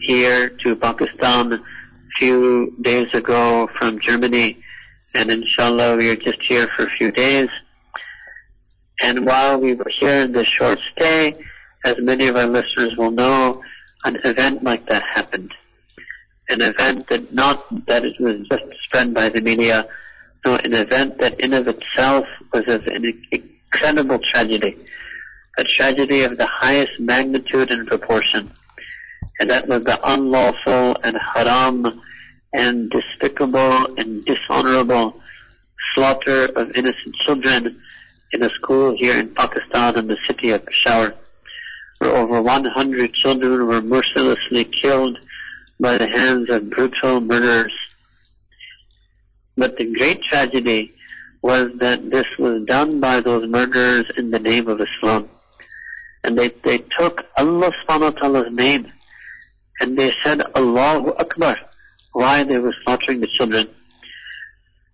here to Pakistan a few days ago from Germany. And inshallah, we are just here for a few days. And while we were here in this short stay, as many of our listeners will know, an event like that happened. An event that not that it was just spread by the media, no, an event that in of itself was an incredible tragedy. A tragedy of the highest magnitude and proportion. And that was the unlawful and haram and despicable and dishonorable slaughter of innocent children in a school here in Pakistan in the city of Peshawar, where over 100 children were mercilessly killed by the hands of brutal murderers. But the great tragedy was that this was done by those murderers in the name of Islam. And they, they took Allah subhanahu wa ta'ala's name and they said Allahu Akbar why they were slaughtering the children.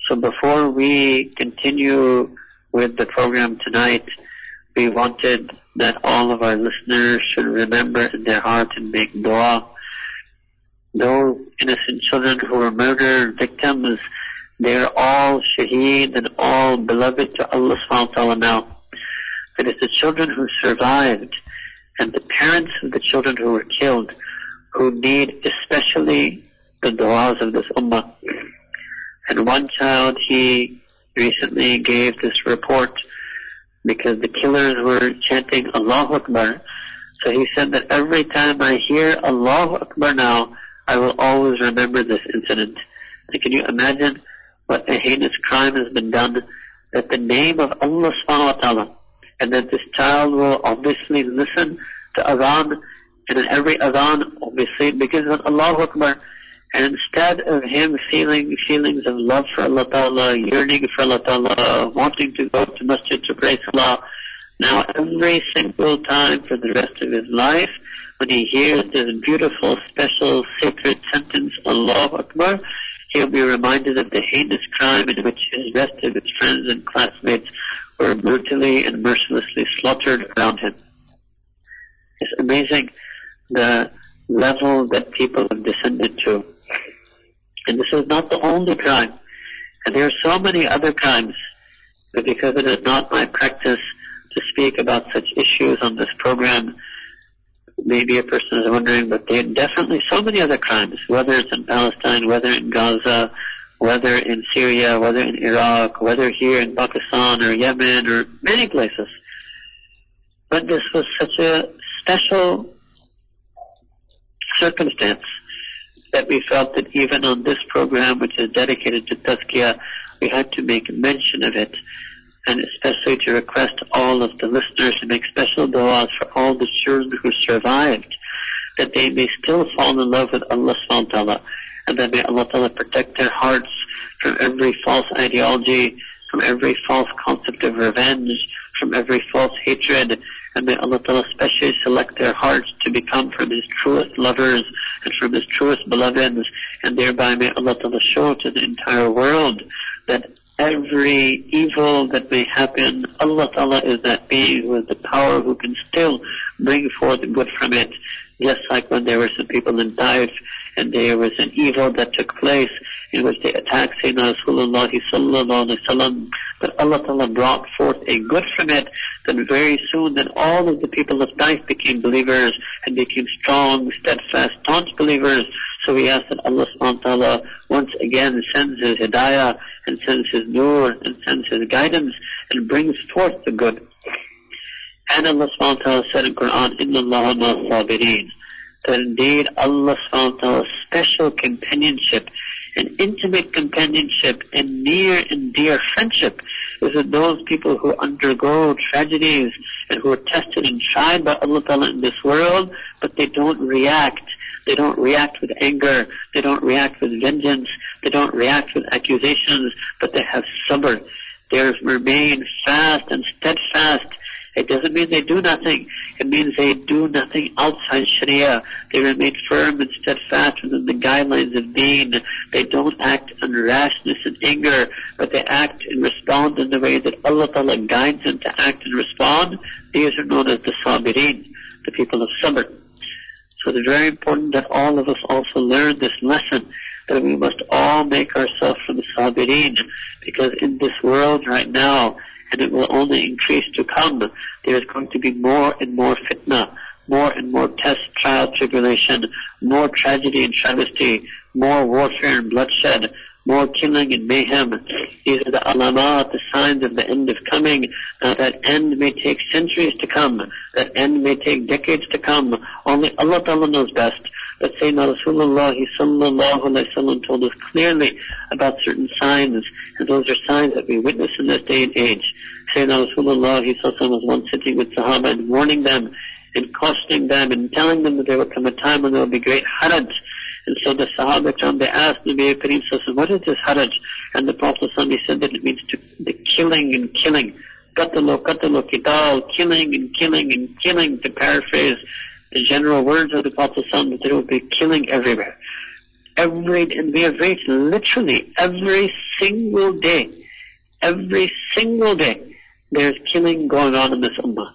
So before we continue with the program tonight, we wanted that all of our listeners should remember in their heart and make dua. Those innocent children who were murdered, victims, they're all shaheed and all beloved to Allah subhanahu wa ta'ala now. It is the children who survived and the parents of the children who were killed who need especially the du'as of this ummah. And one child, he recently gave this report because the killers were chanting Allahu Akbar. So he said that every time I hear Allahu Akbar now, I will always remember this incident. And can you imagine what a heinous crime has been done that the name of Allah subhanahu wa ta'ala and that this child will obviously listen to adhan and in every adhan obviously begins with Allahu Akbar and instead of him feeling feelings of love for Allah Ta'ala, yearning for Allah Ta'ala, wanting to go to masjid to pray Salah, now every single time for the rest of his life, when he hears this beautiful, special, sacred sentence, Allahu Akbar, he'll be reminded of the heinous crime in which his rest of his friends and classmates were brutally and mercilessly slaughtered around him. It's amazing the level that people have descended to. And this is not the only crime. And there are so many other crimes. But because it is not my practice to speak about such issues on this program, maybe a person is wondering, but there are definitely so many other crimes, whether it's in Palestine, whether in Gaza, whether in Syria, whether in Iraq, whether here in Pakistan or Yemen or many places. But this was such a special circumstance that we felt that even on this program, which is dedicated to Tazkiyah, we had to make mention of it, and especially to request all of the listeners to make special du'as for all the children who survived, that they may still fall in love with Allah subhanahu wa ta'ala, and that may Allah ta'ala protect their hearts from every false ideology, from every false concept of revenge, from every false hatred, and may Allah Ta'ala especially select their hearts to become from His truest lovers and from His truest beloveds, and thereby may Allah Ta'ala show to the entire world that every evil that may happen, Allah Ta'ala is that being who has the power who can still bring forth good from it. Just like when there were some people in Taif and there was an evil that took place in which they attacked Sayyidina Rasulullah sallallahu alaihi wasallam, but Allah Ta'ala brought forth a good from it, then very soon then all of the people of Taif became believers and became strong, steadfast, staunch believers. So we ask that Allah subhanahu wa ta'ala once again sends His hidayah and sends His nur and sends His guidance and brings forth the good. And Allah subhanahu wa ta'ala said in Quran, Inna Allah sabirin. That indeed Allah subhanahu wa ta'ala's special companionship and intimate companionship and near and dear friendship is with those people who undergo tragedies and who are tested and tried by Allah Ta'ala in this world, but they don't react. They don't react with anger. They don't react with vengeance. They don't react with accusations, but they have sabr. They remain fast and steadfast it doesn't mean they do nothing. It means they do nothing outside Sharia. They remain firm and steadfast within the guidelines of deen. They don't act in rashness and anger, but they act and respond in the way that Allah Ta'ala guides them to act and respond. These are known as the Sabirin, the people of Sabr. So it's very important that all of us also learn this lesson, that we must all make ourselves from the sabirin, because in this world right now, and it will only increase to come, there is going to be more and more fitna, more and more test, trial, tribulation, more tragedy and travesty, more warfare and bloodshed, more killing and mayhem. These are the alamat, the signs of the end of coming. Now that end may take centuries to come. That end may take decades to come. Only Allah Ta'ala knows best. But Sayyidina Rasulullah sallallahu alayhi wa told us clearly about certain signs, and those are signs that we witness in this day and age. Sayyidina Rasulullah was once sitting with Sahaba and warning them and cautioning them and telling them that there will come a time when there will be great haraj, and so the Sahaba come, they asked Nabi Kareem Sallallahu what is this haraj? And the Prophet he said that it means to, the killing and killing. Qatalo, qatalo, qital, killing and killing and killing, to paraphrase the general words of the Prophet that there will be killing everywhere. Every, and we have reached literally every single day, every single day, there's killing going on in this ummah.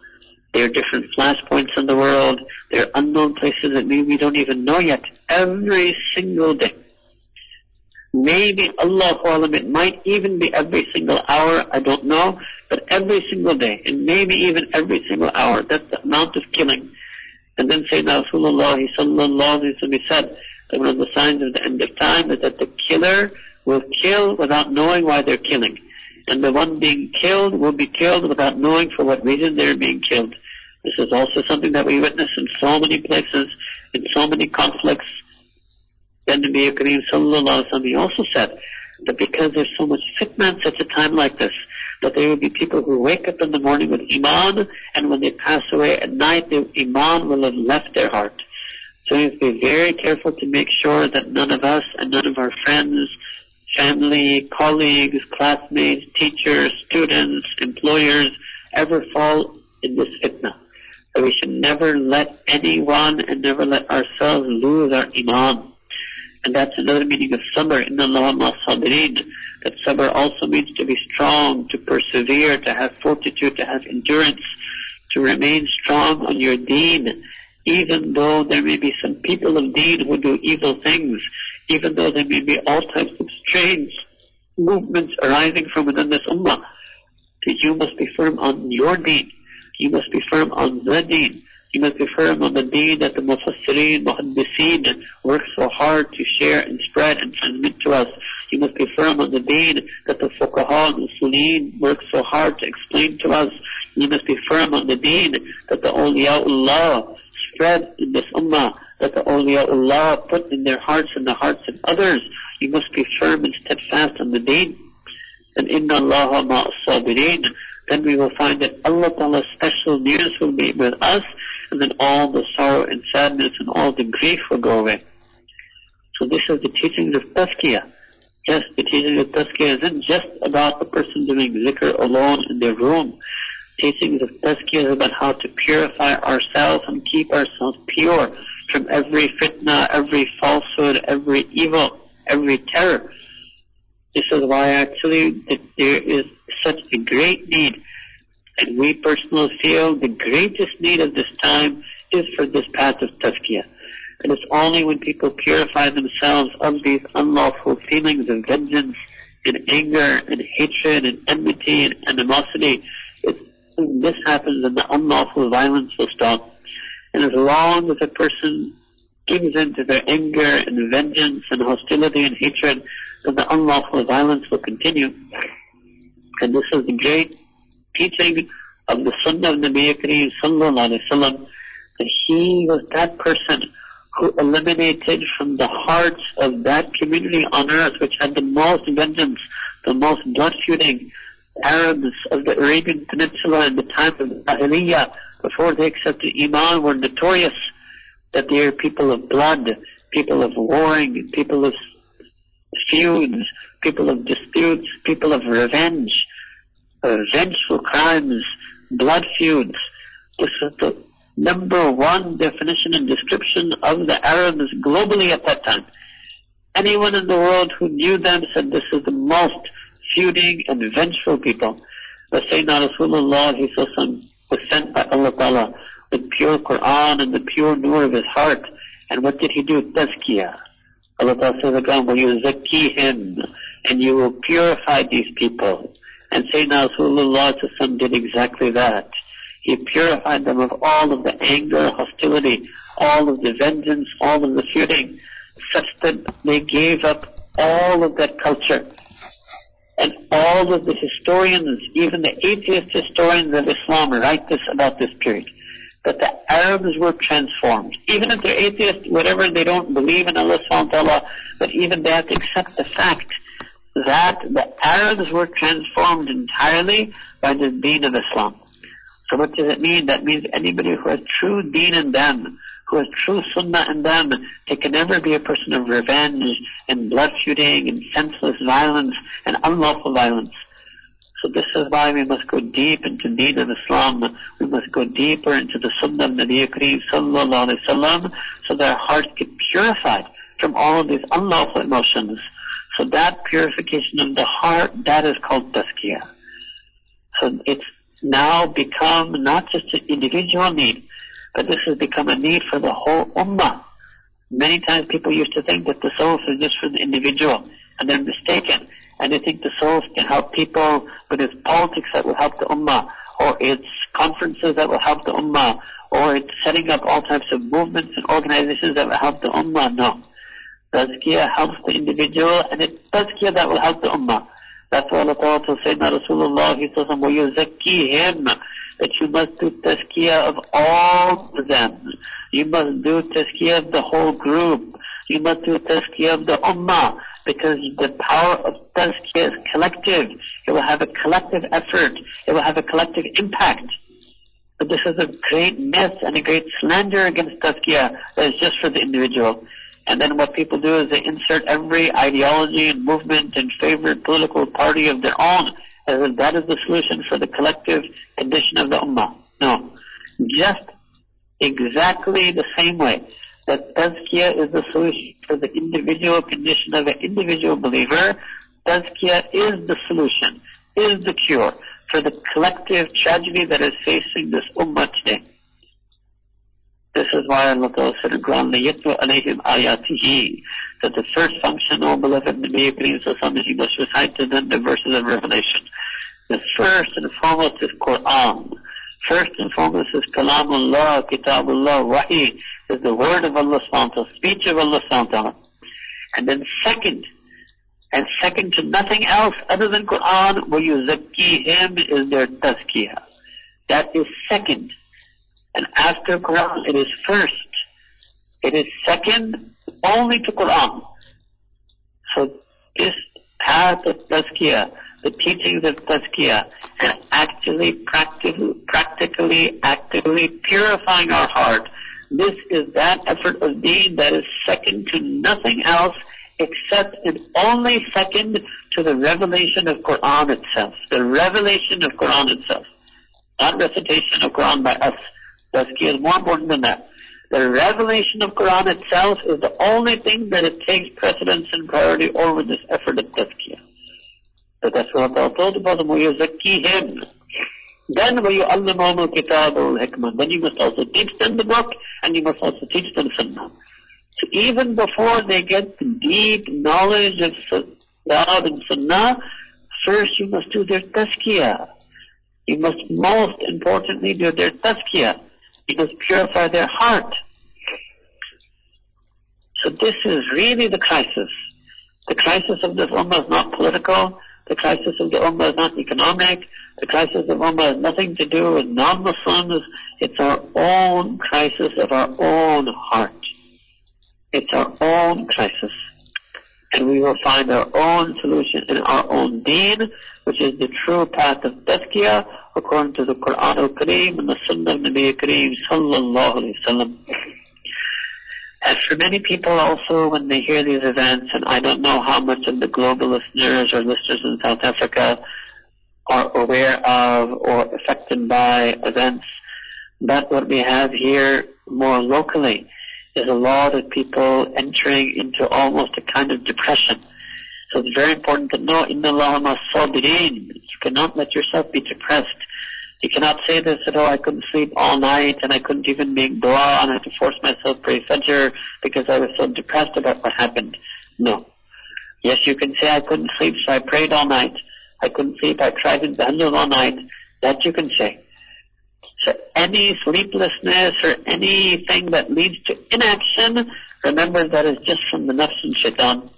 There are different flashpoints in the world. There are unknown places that maybe we don't even know yet. Every single day. Maybe Allah Alam, it might even be every single hour, I don't know, but every single day, and maybe even every single hour, that's the amount of killing. And then Sayyidina Rasulullah sallallahu alayhi wa said that one of the signs of the end of time is that the killer will kill without knowing why they're killing. And the one being killed will be killed without knowing for what reason they're being killed. This is also something that we witness in so many places, in so many conflicts. Then Nabi Kareem sallallahu alaihi also said that because there's so much fitna at such a time like this, that there will be people who wake up in the morning with iman, and when they pass away at night, their iman will have left their heart. So we have to be very careful to make sure that none of us and none of our friends, family, colleagues, classmates, teachers, students, employers ever fall in this fitna. So we should never let anyone and never let ourselves lose our iman. And that's another meaning of sabr. Inna Allah sabirin. That sabr also means to be strong, to persevere, to have fortitude, to have endurance, to remain strong on your deen, even though there may be some people of deen who do evil things, even though there may be all types of strange movements arising from within this ummah, that you must be firm on your deen. You must be firm on the deen. You must be firm on the deen that the Mufassirin, Muhaddiseen work so hard to share and spread and transmit to us. You must be firm on the deen that the Fuqaha and Sunneen work so hard to explain to us. You must be firm on the deen that the awliyaullah spread in this ummah, that the awliyaullah put in their hearts and the hearts of others. You must be firm and steadfast on the deen. And inna Allah ma'as then we will find that Allah Ta'ala's special nearness will be with us, and then all the sorrow and sadness and all the grief will go away. So this is the teachings of Tazkiyah. Yes, the teaching of Tazkiyah isn't just about the person doing zikr alone in their room. Teachings of Tazkiyah is about how to purify ourselves and keep ourselves pure from every fitna, every falsehood, every evil, every terror. This is why actually that there is such a great need. And we personally feel the greatest need of this time is for this path of tazkiyah. And it's only when people purify themselves of these unlawful feelings of vengeance and anger and hatred and enmity and animosity, it's, when this happens and the unlawful violence will stop. And as long as a person gives in to their anger and vengeance and hostility and hatred, then the unlawful violence will continue. And this is the great teaching of the Sunnah of Nabi Kareem Sallallahu Alaihi Wasallam that he was that person who eliminated from the hearts of that community on earth which had the most vengeance, the most blood feuding Arabs of the Arabian Peninsula in the time of Jahiliyyah before they accepted Iman were notorious that they are people of blood, people of warring, people of feuds, people of disputes, people of revenge, uh, vengeful crimes, blood feuds. This is the number one definition and description of the Arabs globally at that time. Anyone in the world who knew them said this is the most feuding and vengeful people. The Sayyidina Rasulullah was sent by Allah Ta'ala with pure Quran and the pure nur of his heart And what did he do? Tazkiyah. Allah Ta'ala says again, will you him and you will purify these people. And Sayyidina Rasulullah did exactly that. He purified them of all of the anger, hostility, all of the vengeance, all of the feuding, such that they gave up all of that culture. And all of the historians, even the atheist historians of Islam write this about this period. That the Arabs were transformed. Even if they're atheist, whatever, they don't believe in Allah subhanahu wa ta'ala, but even they have to accept the fact that the Arabs were transformed entirely by the deen of Islam. So what does it mean? That means anybody who has true deen in them, who has true sunnah in them, they can never be a person of revenge and blood feuding and senseless violence and unlawful violence. So this is why we must go deep into deen of Islam. We must go deeper into the sunnah of Nabi Kareem sallallahu so that our hearts get purified from all of these unlawful emotions. So that purification of the heart, that is called tazkiyah. So it's now become not just an individual need, but this has become a need for the whole ummah. Many times people used to think that the soul is just for the individual, and they're mistaken. And they think the soul can help people with its politics that will help the ummah, or its conferences that will help the ummah, or it's setting up all types of movements and organizations that will help the ummah. No. Tazkiyah helps the individual, and it's tazkiyah that will help the ummah. That's why Allah Ta'ala told Sayyidina Rasulullah, He says, وَيُزَكِّي him, that you must do tazkiyah of all of them. You must do tazkiyah of the whole group. You must do tazkiyah of the ummah, because the power of tazkiyah is collective. It will have a collective effort. It will have a collective impact. But this is a great myth and a great slander against tazkiyah that is just for the individual. And then what people do is they insert every ideology and movement and favorite political party of their own as if that is the solution for the collective condition of the ummah. No. Just exactly the same way that tazkiyah is the solution for the individual condition of an individual believer, tazkiyah is the solution, is the cure for the collective tragedy that is facing this ummah today. This is why Allah Ta'ala said in Quran, لَيَتْلُ عَلَيْهِمْ آيَاتِهِ That the first function, O beloved Nabi Kareem Sallallahu is you must recite to them the verses of Revelation. The first and foremost is Quran. First and foremost is Kalamullah, Kitabullah, Wahi, is the word of Allah subhanahu speech of Allah subhanahu And then second, and second to nothing else other than Quran, where you zakki him is their tazkiyah. That is second. And after Quran, it is first. It is second only to Quran. So this path of tazkiyah, the teachings of tazkiyah, and actually practically, practically, actively purifying our heart, this is that effort of deen that is second to nothing else except and only second to the revelation of Quran itself. The revelation of Quran itself. Not recitation of Quran by us. Tazkiyah is more important than that. The revelation of Quran itself is the only thing that it takes precedence and priority over this effort of tazkiyah. So that's what Allah told the Prophet, him. Then وَيُعَلِّمُهُمُ الْكِتَابَ وَالْحِكْمَةِ Then you must also teach them the book and you must also teach them sunnah. So even before they get the deep knowledge of God and sunnah, first you must do their tazkiyah. You must most importantly do their tazkiyah. He must purify their heart. So this is really the crisis. The crisis of this ummah is not political. The crisis of the ummah is not economic. The crisis of ummah has nothing to do with non-Muslims. It's our own crisis of our own heart. It's our own crisis. And we will find our own solution in our own deen, which is the true path of tazkiyah, according to the Quran al-Kareem and the Sunnah of Nabi Kareem sallallahu alayhi wasallam. And for many people also, when they hear these events, and I don't know how much of the global listeners or listeners in South Africa are aware of or affected by events, but what we have here more locally is a lot of people entering into almost a kind of depression. So it's very important to know, إِنَّ اللَّهَ مَا You cannot let yourself be depressed You cannot say this at all. I couldn't sleep all night and I couldn't even make dua and I had to force myself to pray Fajr because I was so depressed about what happened. No. Yes, you can say I couldn't sleep so I prayed all night. I couldn't sleep, I tried to tahajjud all night. That you can say. So any sleeplessness or anything that leads to inaction, remember that is just from the nafs and shaitan.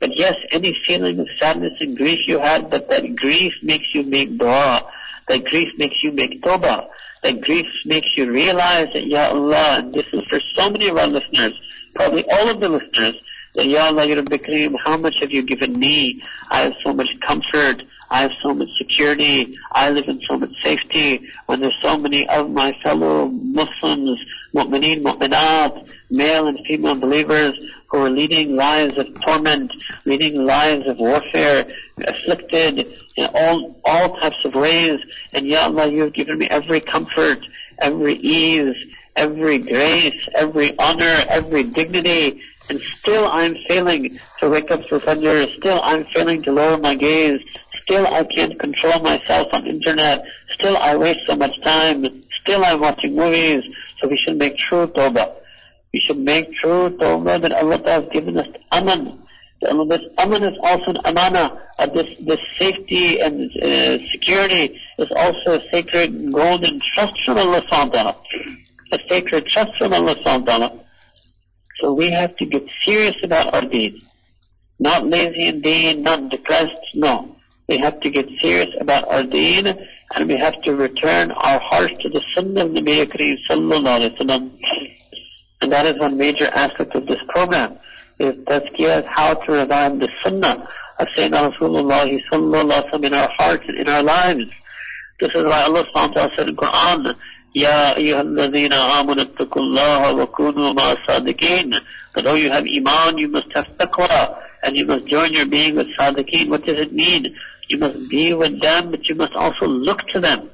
But yes, any feeling of sadness and grief you had, but that grief makes you make dua. That grief makes you make tawbah. That grief makes you realize that, Ya Allah, and this is for so many of our listeners, probably all of the listeners, that Ya Allah, Ya Rabbi Kareem, how much have you given me? I have so much comfort. I have so much security. I live in so much safety. When there's so many of my fellow Muslims, mu'mineen, mu'minat, male and female believers who are leading lives of torment, leading lives of warfare, afflicted in all, all types of ways. And Ya Allah, you have given me every comfort, every ease, every grace, every honor, every dignity, and still I'm failing to wake up for Fajr, still I'm failing to lower my gaze, still I can't control myself on internet, still I waste so much time, still I'm watching movies, so we should make true tawbah. We should make sure, tawbah that Allah has given us aman. This aman is also an amana. Uh, this, this safety and uh, security is also a sacred golden trust from Allah subhanahu A sacred trust from Allah subhanahu So we have to get serious about our deeds. Not lazy in deen, not depressed, no. We have to get serious about our deen and we have to return our hearts to the sunnah of Nabi Kareem sallallahu alayhi wa sallam. And that is one major aspect of this program, is tazkiyah, how to revive the sunnah of Sayyidina Rasulullah sallallahu in our hearts and in our lives. This is why Allah subhanahu said in the Quran, Ya ayyuhalladhina amanu attaqullaha wa kunu ma sadiqeen. That oh you have iman, you must have taqwa, and you must join your being with sadiqeen. What does it mean? You must be with them, but you must also look to them.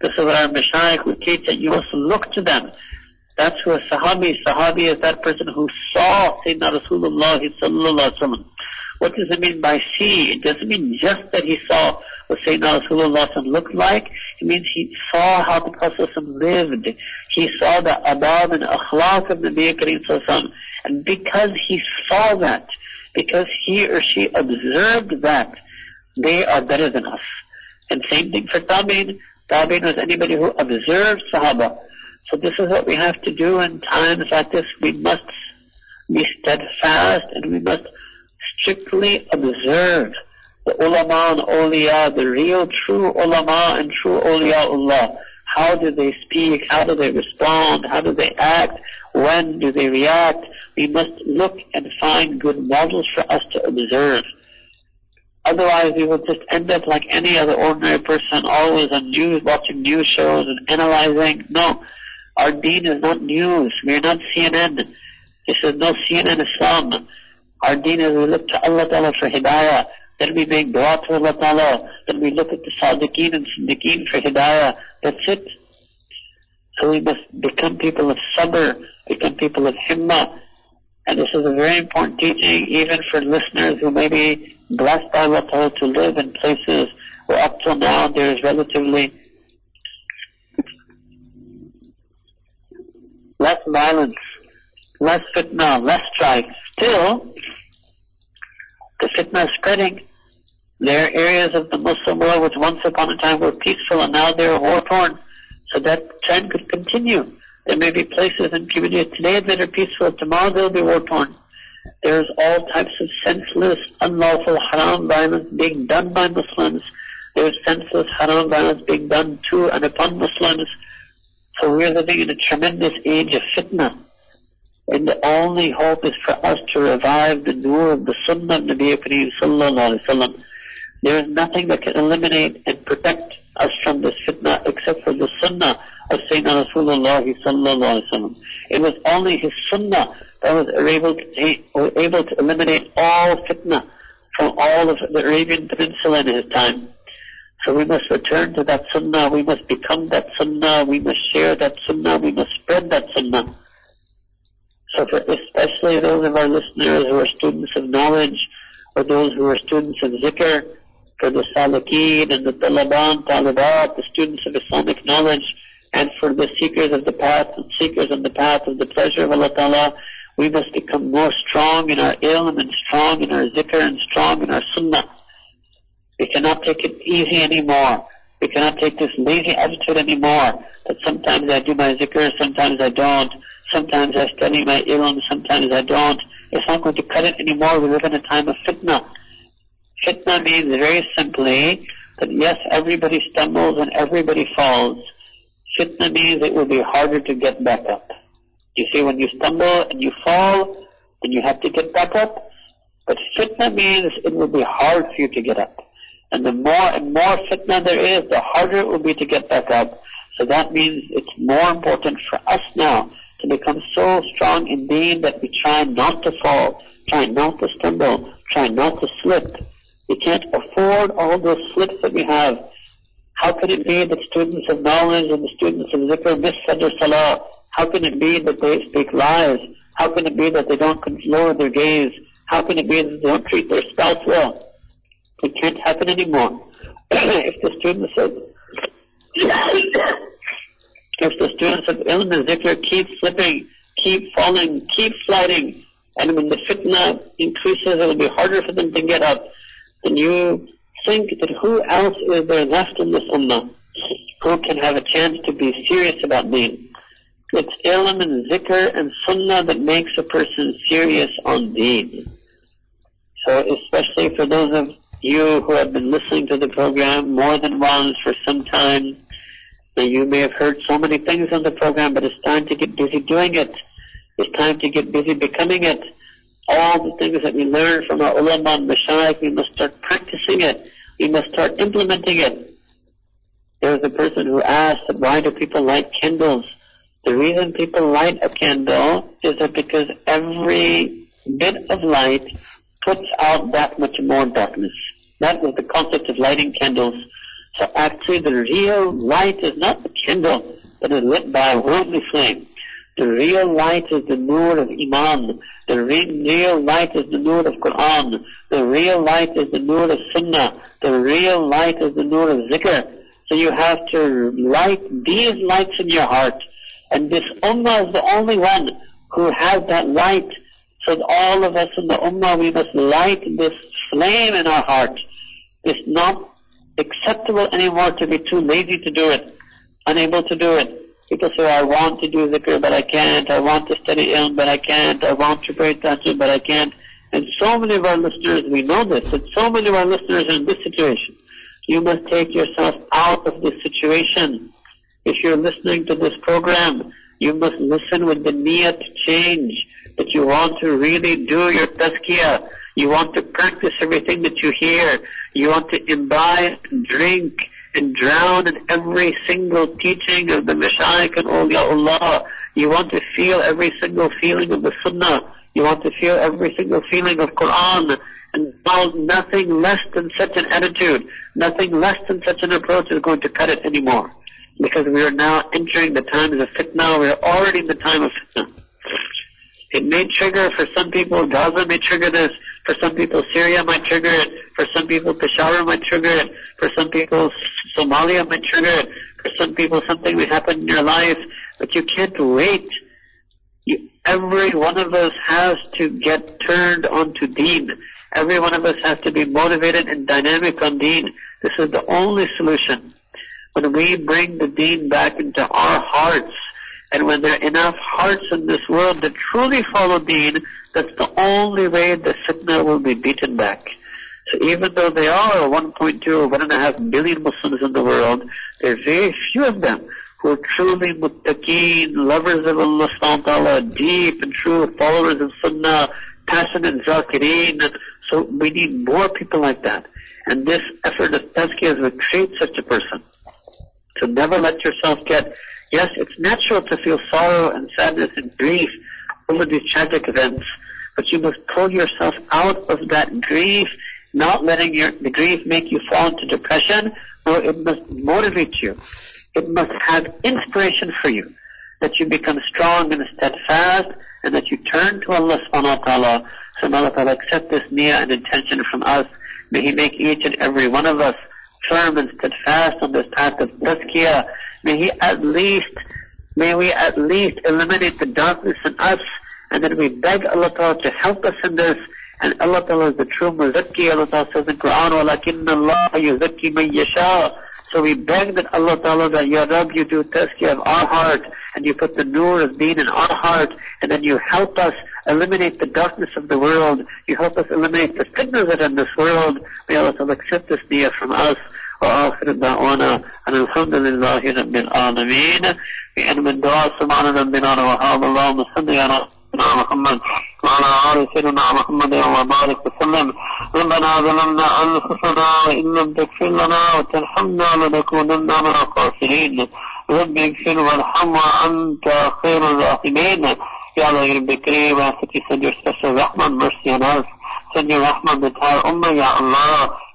This is what our Mashaykh would teach, that you must look to them. That's who a Sahabi, Sahabi is that person who saw Sayyidina Rasulullah sallallahu alaihi wasallam. What does it mean by see? It doesn't mean just that he saw what Sayyidina Rasulullah looked like. It means he saw how the Prophet lived. He saw the adab and akhlaq of the Kareem And because he saw that, because he or she observed that, they are better than us. And same thing for Tabi'in. Tabi'in was anybody who observed Sahaba. So this is what we have to do in times like this. We must be steadfast and we must strictly observe the ulama and awliya, the real true ulama and true awliyaullah. How do they speak? How do they respond? How do they act? When do they react? We must look and find good models for us to observe. Otherwise, we will just end up like any other ordinary person, always on news, watching news shows and analyzing. No, our deen is not news. We are not CNN. This is no CNN Islam. Our deen is we look to Allah Ta'ala for hidayah. Then we make dua to Allah Ta'ala. Then we look at the Sadiqeen and Siddiqeen for hidayah. That's it. So we must become people of sabr, become people of himmah. And this is a very important teaching even for listeners who may be blessed by Allah Ta'ala to live in places where up till now there is relatively less violence, less fitna, less strife. Still, the fitna is spreading. There are areas of the Muslim world which once upon a time were peaceful and now they are war torn. So that trend could continue. There may be places and communities today that are peaceful, tomorrow they'll be war torn. There's all types of senseless, unlawful, haram violence being done by Muslims. There's senseless, haram violence being done to and upon Muslims. So we're living in a tremendous age of fitna. And the only hope is for us to revive the nur of the sunnah of Nabi Kareem sallallahu alayhi wa There is nothing that can eliminate and protect us from this fitna except for the sunnah of Sayyidina Rasulullah sallallahu alayhi wa It was only his sunnah that was able to, able to eliminate all fitna from all of the Arabian Peninsula in his time. So we must return to that sunnah, we must become that sunnah, we must share that sunnah, we must spread that sunnah. So for especially those of our listeners who are students of knowledge, or those who are students of zikr, for the salikeen and the talaban, talibat, the students of Islamic knowledge, and for the seekers of the path and seekers on the path of the pleasure of Allah Ta'ala, we must become more strong in our ilm and strong in our zikr and strong in our sunnah. We cannot take it easy anymore. We cannot take this lazy attitude anymore that sometimes I do my zikr, sometimes I don't. Sometimes I study my ilm, sometimes I don't. It's not going to cut it anymore. We live in a time of fitna. Fitna means very simply that yes, everybody stumbles and everybody falls. Fitna means it will be harder to get back up. You see, when you stumble and you fall, then you have to get back up. But fitna means it will be hard for you to get up. And the more and more fitna there is, the harder it will be to get back up. So that means it's more important for us now to become so strong in deen that we try not to fall, try not to stumble, try not to slip. We can't afford all those slips that we have. How can it be that students of knowledge and the students of zikr miss Fajr Salah? How can it be that they speak lies? How can it be that they don't lower their gaze? How can it be that they don't treat their spouse well? It can't happen anymore. if the students of if the students ilm and zikr keep slipping, keep falling, keep sliding, and when the fitna increases, it will be harder for them to get up, then you think that who else is there left in this ummah who can have a chance to be serious about deen? It's ilm and zikr and sunnah that makes a person serious on deen. So especially for those of you who have been listening to the program more than once for some time, you may have heard so many things on the program, but it's time to get busy doing it. It's time to get busy becoming it. All the things that we learn from our ulama and mashayikh, we must start practicing it. We must start implementing it. There was a person who asked, why do people light candles? The reason people light a candle is that because every bit of light puts out that much more darkness. That was the concept of lighting candles. So actually the real light is not the candle that is lit by a worldly flame. The real light is the nur of Iman. The real light is the nur of Quran. The real light is the nur of Sunnah. The real light is the nur of Zikr. So you have to light these lights in your heart. And this Ummah is the only one who has that light. So all of us in the Ummah, we must light this flame in our heart. It's not acceptable anymore to be too lazy to do it, unable to do it. People say, I want to do zikr, but I can't. I want to study ilm, but I can't. I want to pray tahajjud, but I can't. And so many of our listeners, we know this, that so many of our listeners are in this situation. You must take yourself out of this situation. If you're listening to this program, you must listen with the niyyah to change, that you want to really do your tazkiyah. You want to practice everything that you hear. You want to imbibe drink and drown in every single teaching of the Mashayikh and awliyaullah. You want to feel every single feeling of the Sunnah. You want to feel every single feeling of Quran. And nothing less than such an attitude, nothing less than such an approach is going to cut it anymore. Because we are now entering the times of fitna. We are already in the time of fitna. It may trigger for some people, Gaza may trigger this. For some people, Syria might trigger it. For some people, Peshawar might trigger it. For some people, Somalia might trigger it. For some people, something may happen in your life. But you can't wait. You, every one of us has to get turned onto deen. Every one of us has to be motivated and dynamic on deen. This is the only solution. When we bring the deen back into our hearts, and when there are enough hearts in this world that truly follow deen, that's the only way the fitna will be beaten back. So even though there are 1.2 or 1.5 billion Muslims in the world, there are very few of them who are truly muttaqeen, lovers of Allah subhanahu wa ta'ala, deep and true followers of sunnah, passionate zakireen. So we need more people like that. And this effort of tazkiyah will create such a person. So never let yourself get, yes, it's natural to feel sorrow and sadness and grief over these tragic events, but you must pull yourself out of that grief, not letting your, the grief make you fall into depression, or it must motivate you. It must have inspiration for you, that you become strong and steadfast, and that you turn to Allah subhanahu wa ta'ala. So Allah ta'ala accept this niyyah and intention from us, May He make each and every one of us firm and steadfast on this path of tazkiyah. May He at least, may we at least eliminate the darkness in us and then we beg Allah Ta'ala to help us in this and Allah Ta'ala is the true muzakki. Allah Ta'ala says in Quran, وَلَكِنَّ اللَّهَ يُزَكِّي مَن يَشَاءُ So we beg that Allah Ta'ala that Ya Rab, you do tazkiyah of our heart and you put the nur of deen in our heart and then you help us eliminate the darkness of the world. You help us eliminate the fitness that are in this world. May Allah Ta'ala accept this niyyah from us. وآخر دعوانا أن الحمد لله رب العالمين. بأن من دعاء سبحان ربنا وهاب اللهم صل على سيدنا محمد وعلى آل سيدنا محمد وبارك وسلم. ربنا ظلمنا أنفسنا وإن لم تغفر لنا وترحمنا لنكونن من الخاسرين. رب اغفر وارحم وأنت خير الراحمين. يا Allah, Ya Rabbi Kareem, ask that you send your special rahmah mercy on us. Send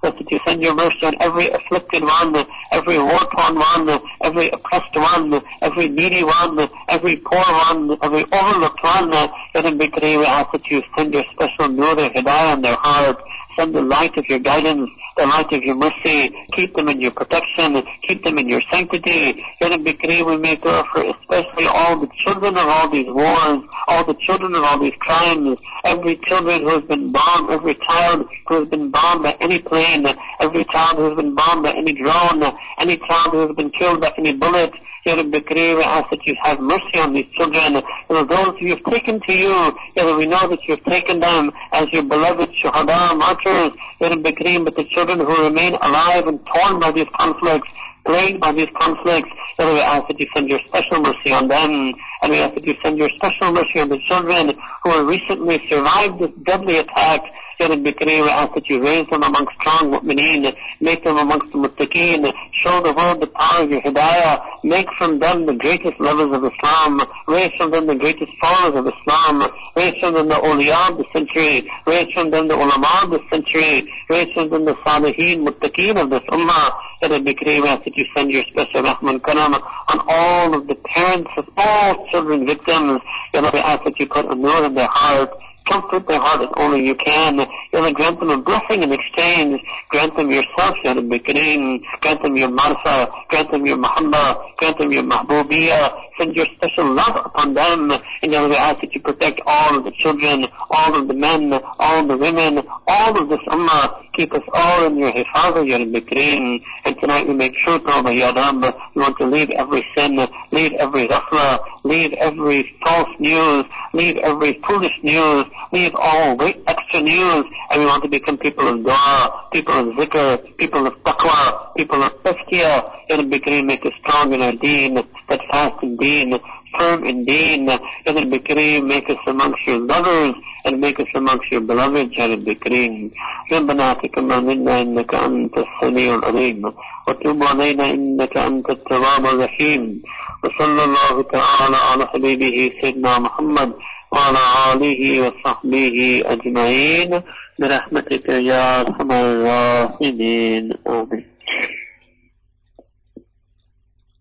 that you send your mercy on every afflicted one, every war-torn one, every oppressed one, every needy one, every poor one, every overlooked one. Ya Rabbi Kareem, we ask that you send your special nur of hidayah on their heart. Send the light of your guidance, the light of your mercy. Keep them in your protection. Keep them in your sanctity. Rabbi Kareem, we make dua for especially all the children of all these wars, all the children of all these crimes, every children who has been bombed, every child who has been bombed by any plane, every child who has been bombed by any drone, any child who has been killed by any bullet. Ya we ask that you have mercy on these children. And those who you've taken to you, Ya we know that you've taken them as your beloved shuhada, martyrs, Ya Rabbi Kareem, but the children who remain alive and torn by these conflicts, plagued by these conflicts, Rabbi, we ask that you send your special mercy on them. And we ask that you send your special mercy on the children who have recently survived this deadly attack. Ya we ask that you raise them amongst strong mu'mineen, make them amongst the muttaqeen, show the world the power of your hidayah, make from them the greatest lovers of Islam, raise from them the greatest followers of Islam, raise from them the awliya of the century, raise from them the ulama of the century, raise from them the salihin, muttaqeen of this ummah. Rabbi Kareem, ask that you send your special rahman karam on all of the parents of all children victims. Ya Rabbi, ask that you put a nur in their heart, comfort their heart as only you can. Ya Rabbi, grant them a blessing in exchange. Grant them yourself, Ya Rabbi Kareem. Grant them your marfa. Grant them your mahabba. Grant them your mahbubiyah. Send your special love upon them. And Ya Rabbi, ask that you protect all of the children, all of the men, all of the women, all of this ummah. Keep us all in your hifazah, Ya Rabbi Kareem. And tonight we make sure, Tawbah, Ya Rabb, we want to leave every sin, leave every ghafla, leave every false news, leave every foolish news, leave all great extra news, and we want to become people of dua, people of zikr, people of taqwa, people of tazkiyah, Ya Rabbi make us strong in our deen, steadfast in deen, firm in deen, Ya Rabbi Kareem, make us amongst your lovers, and make us amongst your beloved, Ya Rabbi Kareem. ربنا تقبل منا إنك أنت السميع العليم وتب علينا إنك أنت التواب الرحيم وصلى الله تعالى على حبيبه سيدنا محمد وعلى آله وصحبه أجمعين برحمتك يا أرحم الراحمين آمين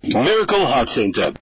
Miracle Heart Center